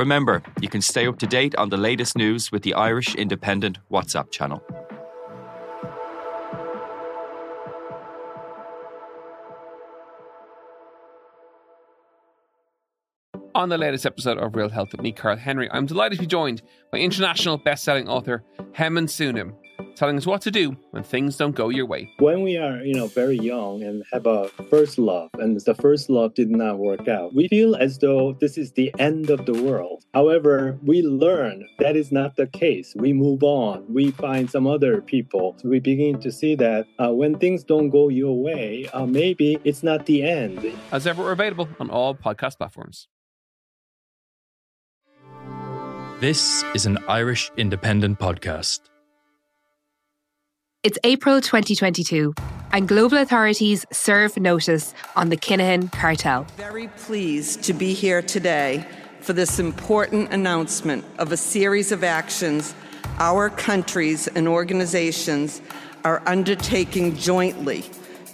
Remember, you can stay up to date on the latest news with the Irish Independent WhatsApp channel. On the latest episode of Real Health with me, Carl Henry, I'm delighted to be joined by international best-selling author Haemin Sunim, telling us what to do when things don't go your way. When we are, you know, very young and have a first love, and the first love did not work out, we feel as though this is the end of the world. However, we learn that is not the case. We move on. We find some other people. So we begin to see that uh, when things don't go your way, uh, maybe it's not the end. As ever, we're available on all podcast platforms. This is an Irish Independent podcast. It's April 2022, and global authorities serve notice on the Kinahan cartel. Very pleased to be here today for this important announcement of a series of actions our countries and organizations are undertaking jointly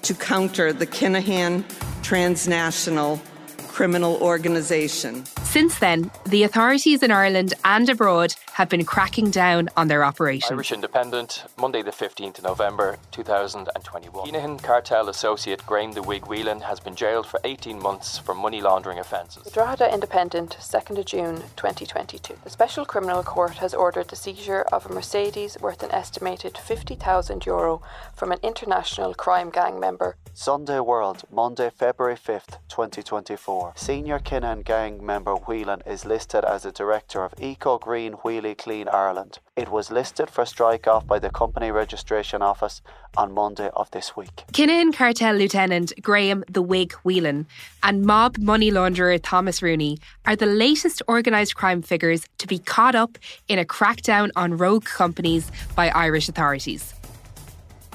to counter the Kinahan transnational criminal organization. Since then, the authorities in Ireland and abroad have been cracking down on their operations. Irish Independent, Monday the 15th of November 2021. Kinahan cartel associate Graham the Wig Whelan has been jailed for 18 months for money laundering offences. The Drogheda Independent, 2nd of June 2022. The Special Criminal Court has ordered the seizure of a Mercedes worth an estimated 50,000 euro from an international crime gang member. Sunday World, Monday, February 5th, 2024. Senior Kinahan gang member Whelan is listed as a director of Eco Green Wheelie Clean Ireland. It was listed for strike off by the company registration office on Monday of this week. Kinahan cartel lieutenant Graham the Wig Whelan and mob money launderer Thomas Rooney are the latest organised crime figures to be caught up in a crackdown on rogue companies by Irish authorities.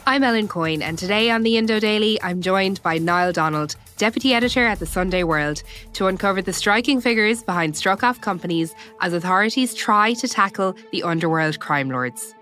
I'm Ellen Coyne, and today on the Indo Daily, I'm joined by Niall Donald, deputy editor at the Sunday World, to uncover the striking figures behind struck off companies as authorities try to tackle the underworld crime lords.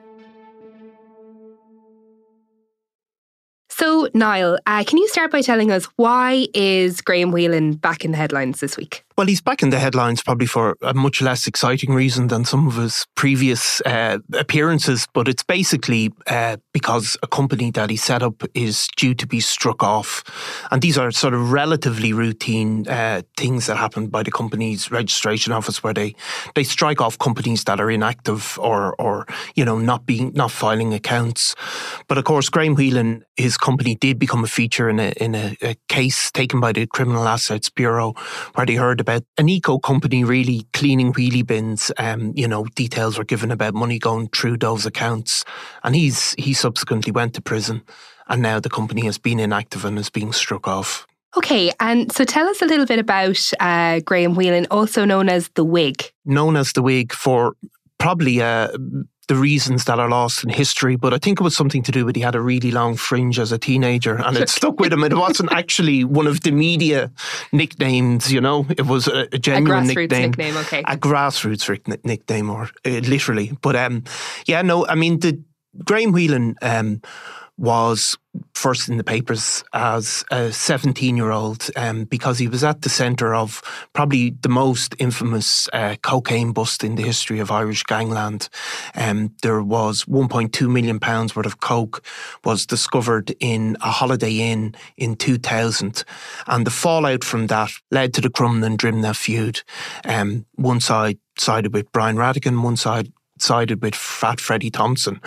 So, Niall, uh, can you start by telling us why is Graham Whelan back in the headlines this week? Well, he's back in the headlines probably for a much less exciting reason than some of his previous uh, appearances, but it's basically uh, because a company that he set up is due to be struck off. And these are sort of relatively routine uh, things that happen by the company's registration office where they, they strike off companies that are inactive or, or, you know, not being, not filing accounts. But of course, Graham Whelan, his company did become a feature in a, in a, a case taken by the Criminal Assets Bureau where they heard about an eco company really cleaning wheelie bins. Um, you know, details were given about money going through those accounts, and he's he subsequently went to prison, and now the company has been inactive and is being struck off. Okay, and so tell us a little bit about uh, Graham Whelan, also known as the Wig. Known as the Wig for probably uh, the reasons that are lost in history, but I think it was something to do with he had a really long fringe as a teenager and it stuck with him. It wasn't actually one of the media nicknames, you know, it was a, a genuine a grassroots nickname. nickname. Okay. A grassroots nickname, or uh, literally. But um, yeah, no, I mean, the Graham Whelan um, was first in the papers as a 17 year old um, because he was at the centre of probably the most infamous uh, cocaine bust in the history of Irish gangland. Um, there was 1.2 million pounds worth of coke was discovered in a Holiday Inn in 2000 and the fallout from that led to the Crumlin and Drimnagh feud. Um, one side sided with Brian Rattigan, one side sided with Fat Freddie Thompson.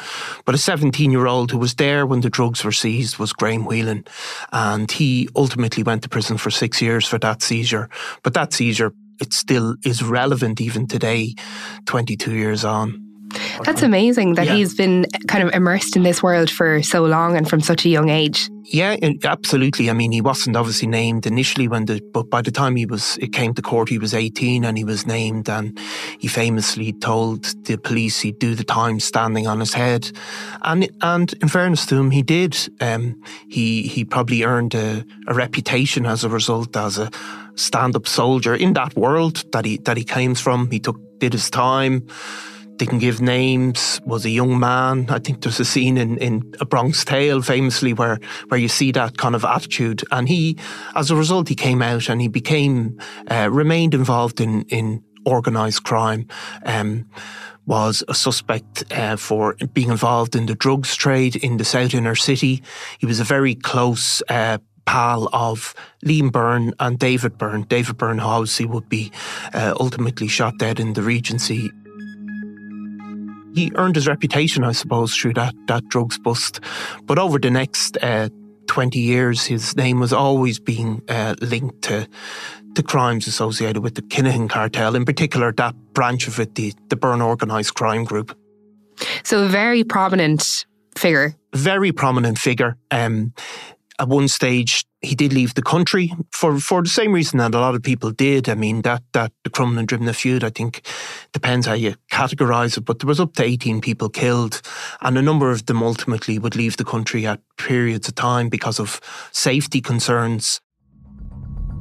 But a 17 year old who was there when the drugs were seized was Graham Whelan. And he ultimately went to prison for six years for that seizure. But that seizure, it still is relevant even today, 22 years on. That's amazing that yeah. he's been kind of immersed in this world for so long and from such a young age. Yeah, absolutely. I mean, he wasn't obviously named initially when the, but by the time he was, it came to court, he was 18 and he was named and he famously told the police he'd do the time standing on his head. And, and in fairness to him, he did. Um, he, he probably earned a, a reputation as a result as a stand-up soldier in that world that he, that he came from. He took, did his time didn't give names, was a young man. I think there's a scene in, in A Bronx Tale famously where, where you see that kind of attitude. And he, as a result, he came out and he became, uh, remained involved in, in organised crime. Um, was a suspect uh, for being involved in the drugs trade in the South Inner City. He was a very close uh, pal of Liam Byrne and David Byrne. David Byrne, obviously, would be uh, ultimately shot dead in the Regency he earned his reputation, I suppose, through that, that drugs bust. But over the next uh, 20 years, his name was always being uh, linked to the crimes associated with the Kinahan cartel, in particular that branch of it, the, the Byrne Organised Crime Group. So, a very prominent figure. Very prominent figure. Um, at one stage, he did leave the country for, for the same reason that a lot of people did. I mean, that, that the Crumlin and Drimnagh feud, I think, depends how you categorise it, but there was up to 18 people killed, and a number of them ultimately would leave the country at periods of time because of safety concerns.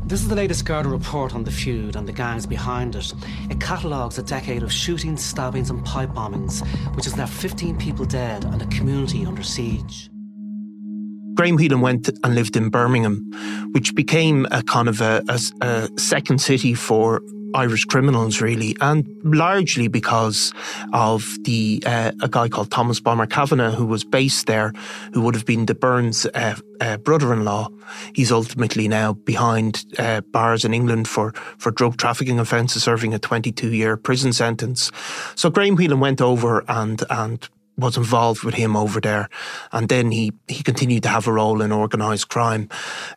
This is the latest Garda report on the feud and the gangs behind it. It catalogues a decade of shootings, stabbings, and pipe bombings, which has left 15 people dead and a community under siege. Graham Whelan went and lived in Birmingham, which became a kind of a, a, a second city for Irish criminals, really, and largely because of the uh, a guy called Thomas Bomber Kavanagh, who was based there, who would have been the Byrnes' uh, uh, brother-in-law. He's ultimately now behind uh, bars in England for for drug trafficking offences, serving a 22-year prison sentence. So Graham Whelan went over and and was involved with him over there, and then he he continued to have a role in organised crime.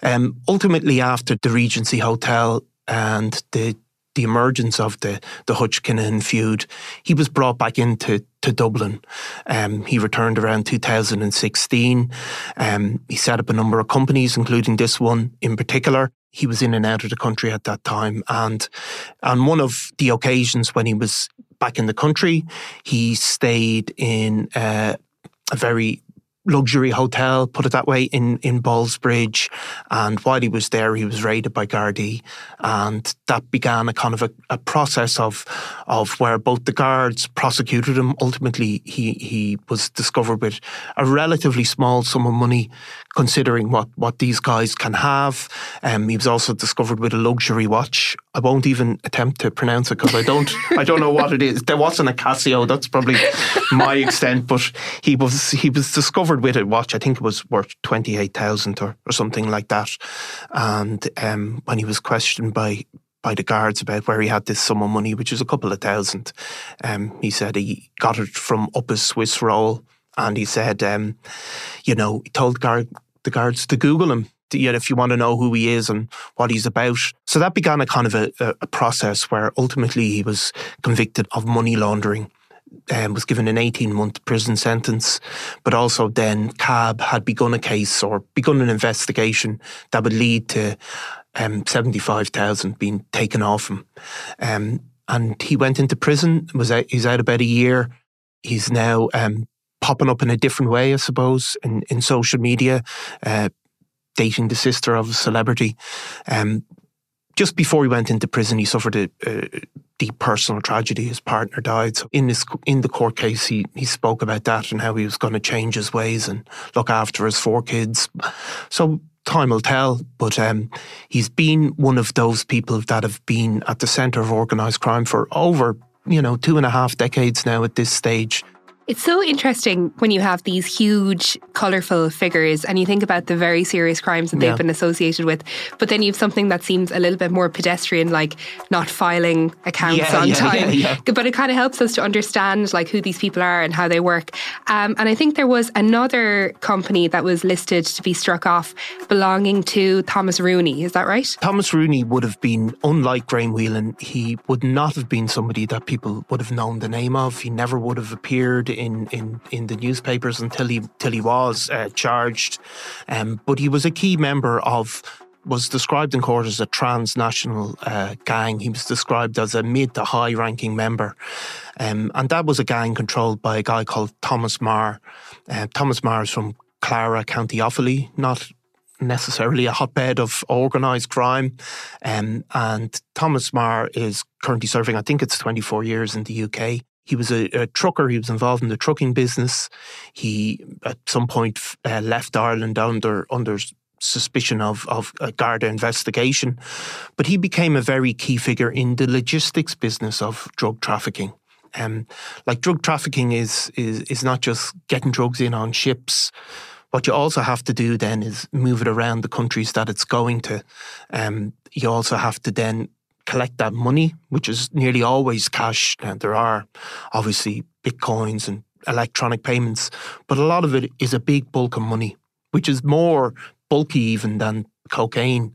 Um, ultimately, after the Regency Hotel and the the emergence of the the Hutch Kinahan feud, he was brought back into to Dublin. Um, he returned around 2016. Um, he set up a number of companies, including this one in particular. He was in and out of the country at that time, and on one of the occasions when he was back in the country. He stayed in uh, a very luxury hotel, put it that way, in, in Ballsbridge. And while he was there, he was raided by Gardaí. And that began a kind of a, a, process of of where both the guards prosecuted him. Ultimately, he, he was discovered with a relatively small sum of money considering what, what these guys can have. Um, he was also discovered with a luxury watch. I won't even attempt to pronounce it because I don't I don't know what it is. There wasn't a Casio. That's probably my extent. But he was he was discovered with a watch. I think it was worth twenty eight thousand or, or something like that. And um, when he was questioned by by the guards about where he had this sum of money, which was a couple of thousand, um, he said he got it from up his Swiss roll. And he said, um, you know, he told guard, the guards to Google him. You know, if you want to know who he is and what he's about. So that began a kind of a, a process where ultimately he was convicted of money laundering and was given an 18 month prison sentence. But also then CAB had begun a case or begun an investigation that would lead to um, 75,000 being taken off him. Um, and he went into prison, was out, he's out about a year. He's now um, popping up in a different way, I suppose, in, in social media, uh, dating the sister of a celebrity. Um, just before he went into prison, he suffered a, a, deep personal tragedy. His partner died. So in this in the court case, he he spoke about that and how he was going to change his ways and look after his four kids. So time will tell. But um, he's been one of those people that have been at the centre of organised crime for over you know two and a half decades now. At this stage, It's so interesting when you have these huge, colourful figures and you think about the very serious crimes that they've Yeah. been associated with, but then you have something that seems a little bit more pedestrian, like not filing accounts Yeah, on yeah, time. But it kind of helps us to understand like who these people are and how they work. Um, and I think there was another company that was listed to be struck off belonging to Thomas Rooney. Is that right? Thomas Rooney would have been, unlike Graham Whelan, he would not have been somebody that people would have known the name of. He never would have appeared in, in, in the newspapers until he till he was uh, charged. Um, but he was a key member of was described in court as a transnational uh, gang. He was described as a mid to high ranking member. Um, and that was a gang controlled by a guy called Thomas Maher. Uh, Thomas Maher is from Clara, County Offaly, not necessarily a hotbed of organised crime. Um, and Thomas Maher is currently serving, I think it's 24 years in the UK. He was a, a trucker. He was involved in the trucking business. He, at some point, uh, left Ireland under under suspicion of of a Garda investigation, but he became a very key figure in the logistics business of drug trafficking. Um, like drug trafficking is is is not just getting drugs in on ships. What you also have to do then is move it around the countries that it's going to. Um, you also have to then collect that money, which is nearly always cash. And there are obviously bitcoins and electronic payments, but a lot of it is a big bulk of money, which is more bulky even than cocaine.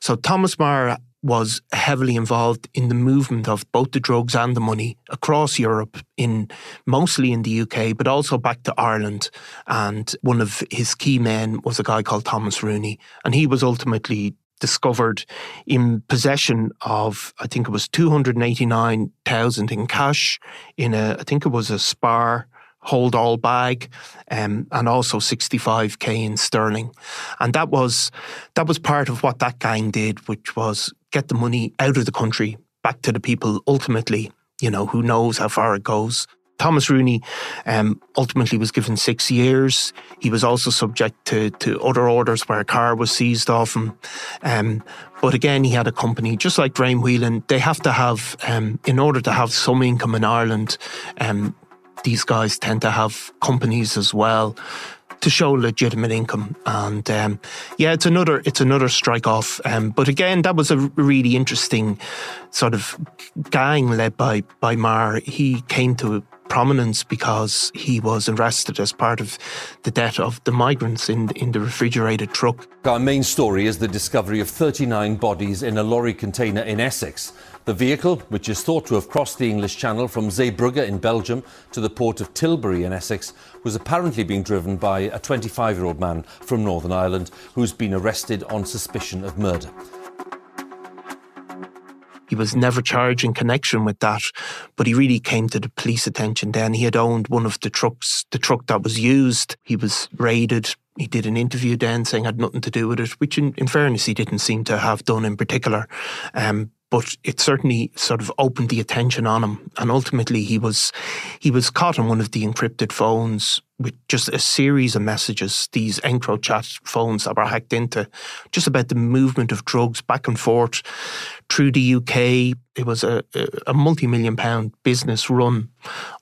So Thomas Maher was heavily involved in the movement of both the drugs and the money across Europe, in mostly in the UK, but also back to Ireland. And one of his key men was a guy called Thomas Rooney, and he was ultimately discovered in possession of I think it was two hundred and eighty nine thousand in cash in a I think it was a spar hold all bag um, and also 65k in sterling. And that was that was part of what that gang did which was get the money out of the country back to the people ultimately you know who knows how far it goes Thomas Rooney um, ultimately was given six years. He was also subject to, to other orders where a car was seized off him. Um, but again, he had a company, just like Graham Whelan. They have to have, um, in order to have some income in Ireland, um, these guys tend to have companies as well to show legitimate income. And um, yeah, it's another it's another strike off. Um, but again, that was a really interesting sort of gang led by by Maher. He came to prominence because he was arrested as part of the death of the migrants in in the refrigerated truck. Our main story is the discovery of 39 bodies in a lorry container in Essex. The vehicle, which is thought to have crossed the English Channel from Zeebrugge in Belgium to the port of Tilbury in Essex, was apparently being driven by a 25 year old man from Northern Ireland who's been arrested on suspicion of murder. He was never charged in connection with that, but he really came to the police attention then. He had owned one of the trucks, the truck that was used. He was raided. He did an interview then saying had nothing to do with it, which in, in fairness he didn't seem to have done in particular. Um, but it certainly sort of opened the attention on him, and ultimately he was he was caught on one of the encrypted phones with just a series of messages. These EncroChat phones that were hacked into, just about the movement of drugs back and forth through the UK. It was a, a, a multi-million pound business run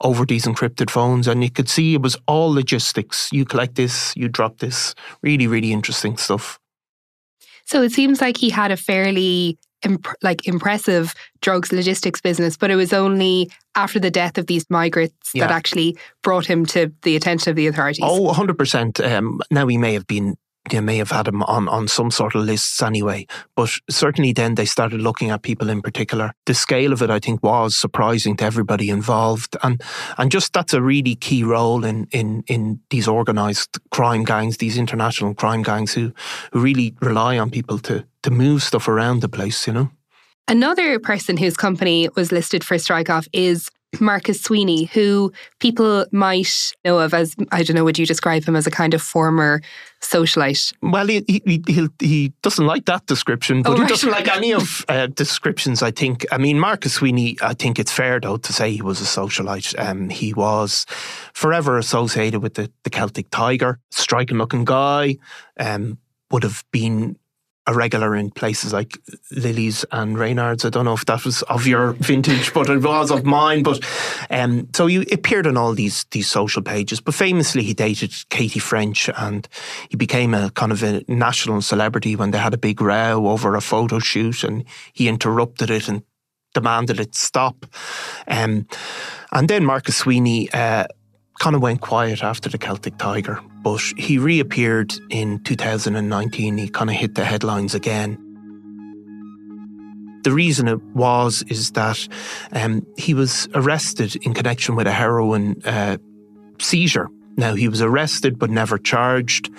over these encrypted phones, and you could see it was all logistics. You collect this, you drop this. Really, really interesting stuff. So it seems like he had a fairly imp- like impressive drugs logistics business, but it was only after the death of these migrants Yeah. that actually brought him to the attention of the authorities. Oh, 100%. Um, now, he may have been, they may have had him on, on some sort of lists anyway, but certainly then they started looking at people in particular. The scale of it, I think, was surprising to everybody involved. And, and just that's a really key role in, in, in these organised crime gangs, these international crime gangs who, who really rely on people to, to move stuff around the place, you know? Another person whose company was listed for strike off is Marcus Sweeney, who people might know of as, I don't know, would you describe him as a kind of former socialite? Well, he he he, he doesn't like that description, but Oh, he doesn't like any of uh, descriptions. I think. I mean, Marcus Sweeney. I think it's fair though to say he was a socialite. Um, he was forever associated with the, the Celtic Tiger, striking looking guy. Um, would have been a regular in places like Lillie's and Renard's. I don't know if that was of your vintage, but it was of mine. But um, so he appeared on all these these social pages. But famously, he dated Katie French, and he became a kind of a national celebrity when they had a big row over a photo shoot, and he interrupted it and demanded it stop. Um, and then Marcus Sweeney. Uh, kind of went quiet after the Celtic Tiger, but he reappeared in 2019. He kind of hit the headlines again. The reason it was is that um, he was arrested in connection with a heroin uh, seizure. Now, he was arrested but never charged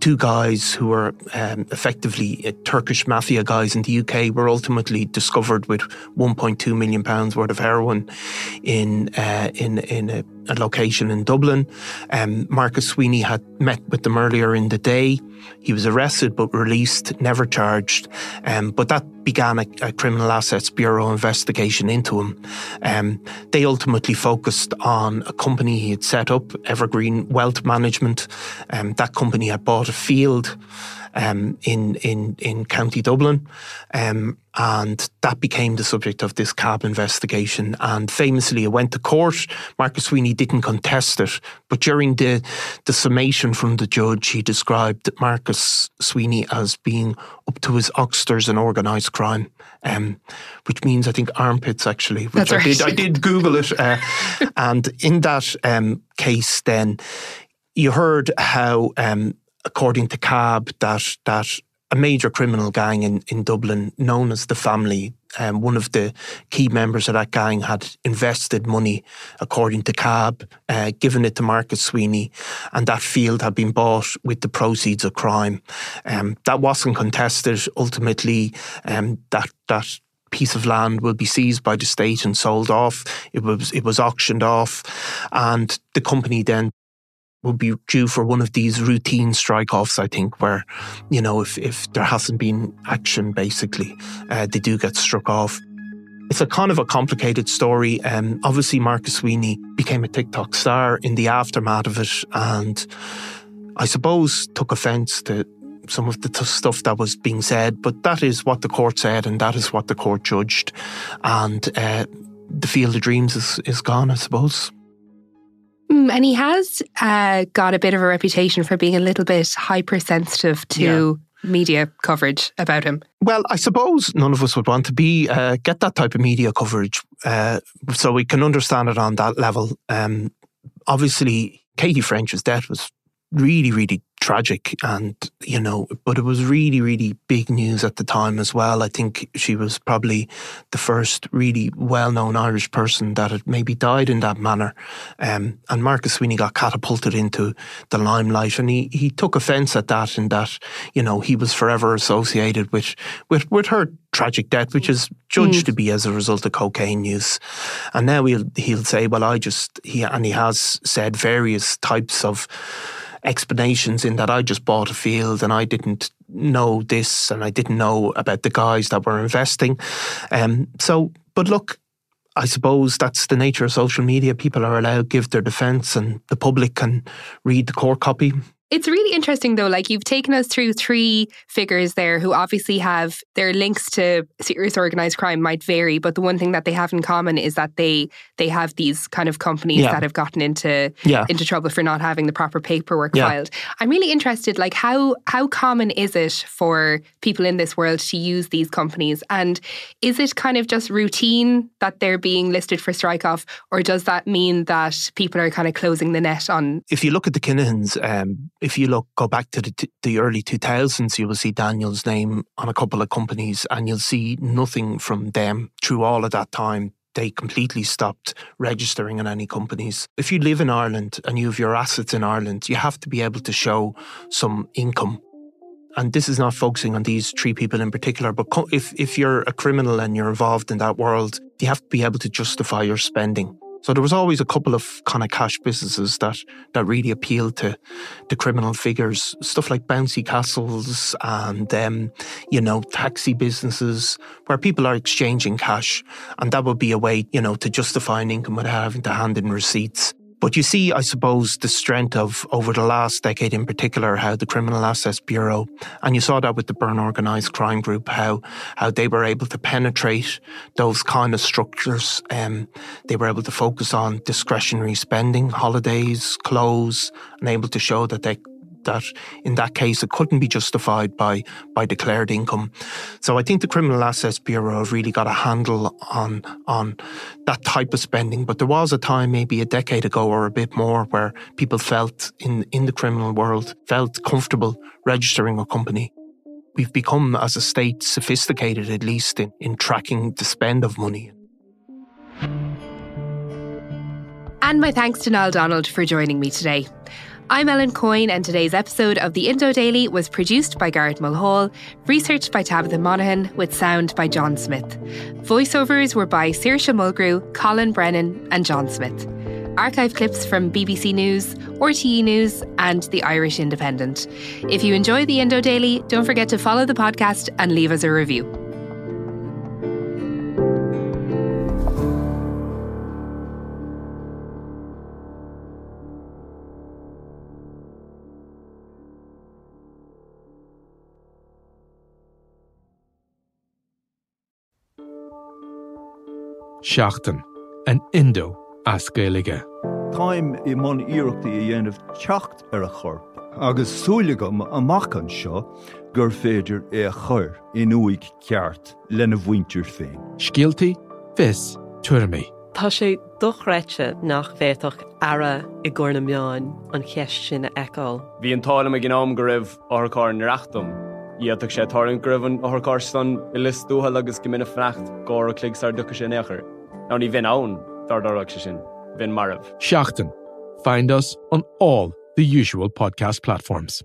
two guys who were um, effectively uh, Turkish mafia guys in the UK were ultimately discovered with 1.2 million pounds worth of heroin in uh, in in a, a, location in Dublin. Um, Marcus Sweeney had met with them earlier in the day. He was arrested but released, never charged. Um, but that began a, a, Criminal Assets Bureau investigation into him. Um, they ultimately focused on a company he had set up, Evergreen Wealth Management. Um, that company had bought a field um, in in in County Dublin, um, and that became the subject of this cab investigation. And famously, it went to court. Marcus Sweeney didn't contest it, but during the the summation from the judge, he described Marcus Sweeney as being up to his oxters in organised crime. Um, which means I think armpits actually. Which That's I did. right. I did Google it, uh, and in that um, case, then you heard how, um, according to CAB, that that a major criminal gang in, in Dublin, known as the Family, um, one of the key members of that gang had invested money, according to CAB, uh, given it to Marcus Sweeney, and that field had been bought with the proceeds of crime. Um, that wasn't contested. Ultimately, um, that that piece of land will be seized by the state and sold off. It was it was auctioned off, and the company then will be due for one of these routine strike offs, I think, where, you know, if, if there hasn't been action, basically, uh, they do get struck off. It's a kind of a complicated story. Um, obviously, Marcus Sweeney became a TikTok star in the aftermath of it, and I suppose took offence to some of the t- stuff that was being said, but that is what the court said, and that is what the court judged. And uh, the field of dreams is, is gone, I suppose. Mm, and he has uh, got a bit of a reputation for being a little bit hypersensitive to media coverage about him. Well, I suppose none of us would want to be uh, get that type of media coverage, uh, so we can understand it on that level. Um, obviously, Katie French's death was really, really tragic, and you know, but it was really, really big news at the time as well. I think she was probably the first really well-known Irish person that had maybe died in that manner. Um, and Marcus Sweeney got catapulted into the limelight, and he he took offence at that, and that you know he was forever associated with with with her tragic death, which is judged Mm. to be as a result of cocaine use. And now he'll he'll say, well, I just he and he has said various types of explanations in that I just bought a field and I didn't know this and I didn't know about the guys that were investing. Um, so, but look, I suppose that's the nature of social media. People are allowed to give their defence and the public can read the court copy. It's really interesting though, like you've taken us through three figures there who obviously have their links to serious organized crime might vary, but the one thing that they have in common is that they they have these kind of companies Yeah. that have gotten into Yeah. into trouble for not having the proper paperwork Yeah. filed. I'm really interested, like how how common is it for people in this world to use these companies? And is it kind of just routine that they're being listed for strike off, or does that mean that people are kind of closing the net on If you look at the Kinahans, um, if you look go back to the, t- the early 2000s, you will see Daniel's name on a couple of companies and you'll see nothing from them through all of that time. They completely stopped registering in any companies. If you live in Ireland and you have your assets in Ireland, you have to be able to show some income. And this is not focusing on these three people in particular, but co- if, if you're a criminal and you're involved in that world, you have to be able to justify your spending. So there was always a couple of kind of cash businesses that that really appealed to the criminal figures, stuff like bouncy castles and um, you know taxi businesses where people are exchanging cash, and that would be a way you know to justify an income without having to hand in receipts. But you see, I suppose, the strength of over the last decade in particular, how the Criminal Assets Bureau, and you saw that with the Byrne Organised Crime Group, how how they were able to penetrate those kind of structures. Um, they were able to focus on discretionary spending, holidays, clothes, and able to show that they that in that case it couldn't be justified by by declared income. So I think the Criminal Assets Bureau have really got a handle on on that type of spending. But there was a time, maybe a decade ago or a bit more, where people felt in in the criminal world felt comfortable registering a company. We've become, as a state, sophisticated at least in, in tracking the spend of money. And my thanks to Niall Donald for joining me today. I'm Ellen Coyne, and today's episode of the Indo Daily was produced by Garrett Mulhall, researched by Tabitha Monaghan, with sound by John Smith. Voiceovers were by Saoirse Mulgrew, Colin Brennan, and John Smith. Archive clips from BBC News, RTE News, and the Irish Independent. If you enjoy the Indo Daily, don't forget to follow the podcast and leave us a review. Seachtain an Indo as Gaelige. Táim i món iireachtaí a dhéanamh techt ar a chorp, agus súlagam amachchan seo gur féidir é a chur in uig ceart lena bhaintir féin. Scialtaí fis tuairrmaí. Tá sé dochreite nach bhéach ara i gcóna meáin an cheist sin a eáil. Bhí an tála a gnám go raibh áthcáir reachtam. Iadach sé tárann gribhann áthcásan i listúthe agus go mina frecht gá a cligsar ducha sin nechar. Bhín ann dardarach se sin, bhín marmh. Seachtain. Find us on all the usual podcast platforms.